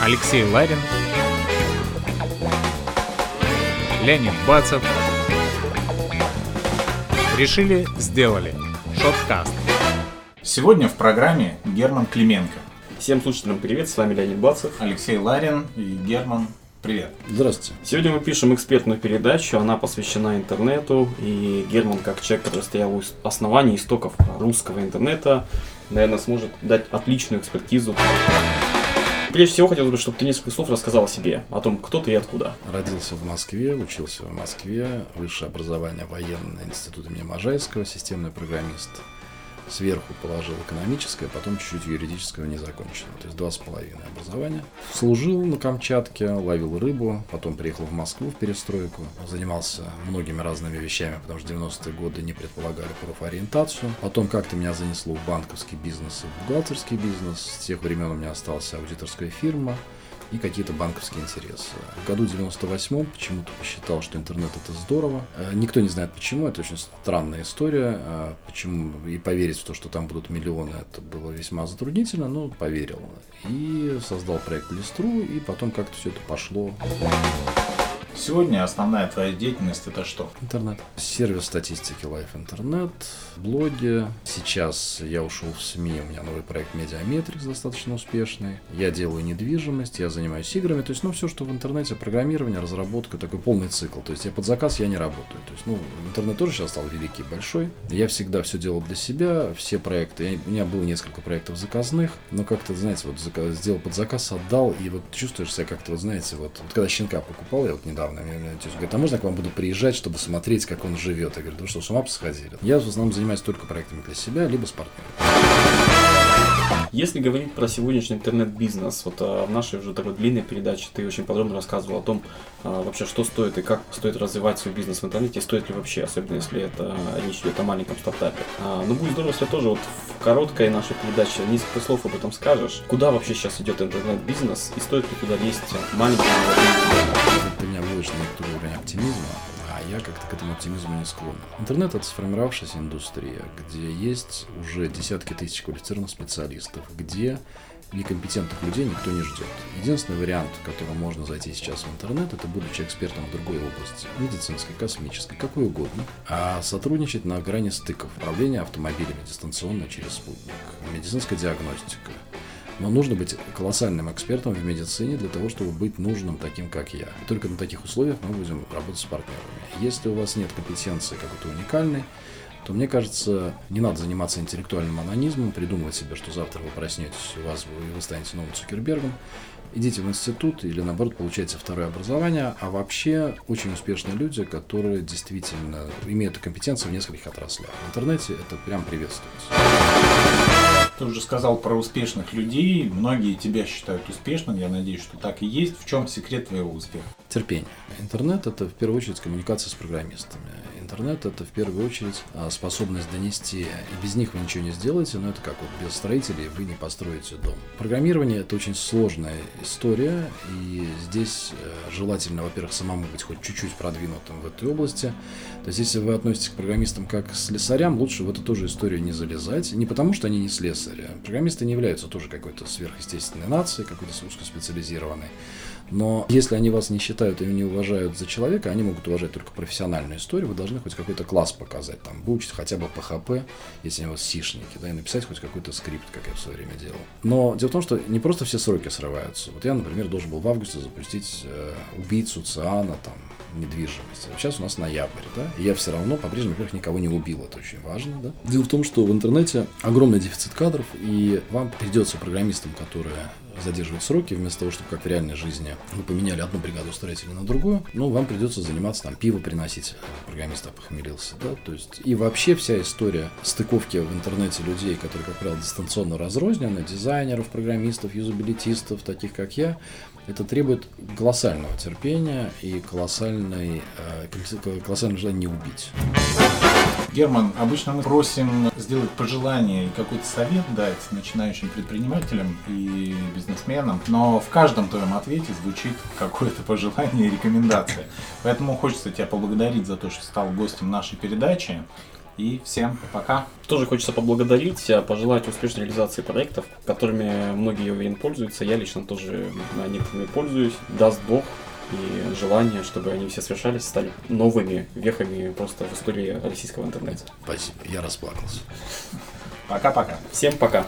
Алексей Ларин, Леонид Бацев. Решили, сделали. Шоткаст. Сегодня в программе Герман Клименко. Всем слушателям привет, с вами Леонид Бацев. Алексей Ларин и Герман, привет. Здравствуйте. Сегодня мы пишем экспертную передачу, она посвящена интернету, и Герман, как человек, который стоял у основания истоков русского интернета, наверное, сможет дать отличную экспертизу. Прежде всего, хотелось бы, чтобы ты несколько слов рассказал о себе, о том, кто ты и откуда. Родился в Москве, учился в Москве, высшее образование военный институт имени Можайского, системный программист. Сверху положил экономическое, потом чуть-чуть юридического не закончил. То есть два с половиной образования. Служил на Камчатке, ловил рыбу, потом приехал в Москву в перестройку. Занимался многими разными вещами, потому что 90-е годы не предполагали профориентацию. Потом как-то меня занесло в банковский бизнес и в бухгалтерский бизнес. С тех времен у меня осталась аудиторская фирма и какие-то банковские интересы. В году 98-м почему-то посчитал, что интернет это здорово. Э, никто не знает почему, это очень странная история. Э, почему и поверить в то, что там будут миллионы, это было весьма затруднительно, но поверил. И создал проект List.ru, и потом как-то все это пошло. Сегодня основная твоя деятельность это что? Интернет. Сервис статистики LiveInternet, блоги. Сейчас я ушел в СМИ, у меня новый проект MediaMetrics достаточно успешный. Я делаю недвижимость, я занимаюсь играми, то есть, ну, все, что в интернете, программирование, разработка, такой полный цикл. То есть, я под заказ я не работаю. То есть, ну, интернет тоже сейчас стал великий, большой. Я всегда все делал для себя, все проекты. Я, у меня было несколько проектов заказных, но как-то, знаете, вот заказ, сделал под заказ, отдал, и вот чувствуешь себя как-то, вот знаете, вот, вот когда щенка покупал, я вот недавно недавно. Говорит, а можно я к вам буду приезжать, чтобы смотреть, как он живет? Я говорю, ну что, с ума посходили? Я в основном занимаюсь только проектами для себя, либо с партнерами. Если говорить про сегодняшний интернет-бизнес, вот а, в нашей уже такой длинной передаче ты очень подробно рассказывал о том, а, вообще, что стоит и как стоит развивать свой бизнес в интернете, стоит ли вообще, особенно если это речь идет о маленьком стартапе. А, но будет здорово, если тоже вот в короткой нашей передаче несколько слов об этом скажешь. Куда вообще сейчас идет интернет-бизнес и стоит ли туда лезть маленьким? На некоторый уровень оптимизма я как-то к этому оптимизму не склонен. Интернет — это сформировавшаяся индустрия, где есть уже десятки тысяч квалифицированных специалистов, где некомпетентных людей никто не ждет. Единственный вариант, в котором можно зайти сейчас в интернет, это будучи экспертом в другой области, медицинской, космической, какой угодно, а сотрудничать на грани стыков, управления автомобилями дистанционно через спутник, медицинская диагностика, но нужно быть колоссальным экспертом в медицине для того, чтобы быть нужным таким, как я. И только на таких условиях мы будем работать с партнерами. Если у вас нет компетенции какой-то уникальной, то мне кажется, не надо заниматься интеллектуальным анонизмом, придумывать себе, что завтра вы проснетесь, у вас вы, вы станете новым Цукербергом. Идите в институт или, наоборот, получайте второе образование, а вообще очень успешные люди, которые действительно имеют компетенции в нескольких отраслях. В интернете это прям приветствуется. Ты уже сказал про успешных людей. Многие тебя считают успешным. Я надеюсь, что так и есть. В чем секрет твоего успеха? Терпение. Интернет – это в первую очередь коммуникация с программистами интернет это в первую очередь а, способность донести, и без них вы ничего не сделаете, но это как вот без строителей вы не построите дом. Программирование это очень сложная история, и здесь э, желательно, во-первых, самому быть хоть чуть-чуть продвинутым в этой области. То есть, если вы относитесь к программистам как к слесарям, лучше в эту тоже историю не залезать. Не потому, что они не слесари. Программисты не являются тоже какой-то сверхъестественной нацией, какой-то узкоспециализированной. Но если они вас не считают и не уважают за человека, они могут уважать только профессиональную историю, вы должны хоть какой-то класс показать, там, выучить хотя бы PHP, если они у вас сишники, да, и написать хоть какой-то скрипт, как я в свое время делал. Но дело в том, что не просто все сроки срываются. Вот я, например, должен был в августе запустить э, убийцу Циана, там, недвижимости. Сейчас у нас ноябрь, да, и я все равно по-прежнему, во-первых, никого не убил, это очень важно, да. Дело в том, что в интернете огромный дефицит кадров, и вам придется программистам, которые задерживать сроки, вместо того, чтобы как в реальной жизни вы поменяли одну бригаду строителей на другую, ну, вам придется заниматься там пиво приносить, программист похмелился, да, то есть и вообще вся история стыковки в интернете людей, которые, как правило, дистанционно разрознены, дизайнеров, программистов, юзабилитистов, таких как я, это требует колоссального терпения и колоссальной, э, колоссального желания не убить. Герман, обычно мы просим сделать пожелание и какой-то совет дать начинающим предпринимателям и бизнесменам, но в каждом твоем ответе звучит какое-то пожелание и рекомендация. Поэтому хочется тебя поблагодарить за то, что стал гостем нашей передачи. И всем пока. Тоже хочется поблагодарить, а, пожелать успешной реализации проектов, которыми многие, я уверен, пользуются. Я лично тоже некоторыми пользуюсь. Даст Бог и желание, чтобы они все совершались, стали новыми вехами просто в истории российского интернета. Спасибо, я расплакался. Пока-пока. Всем пока!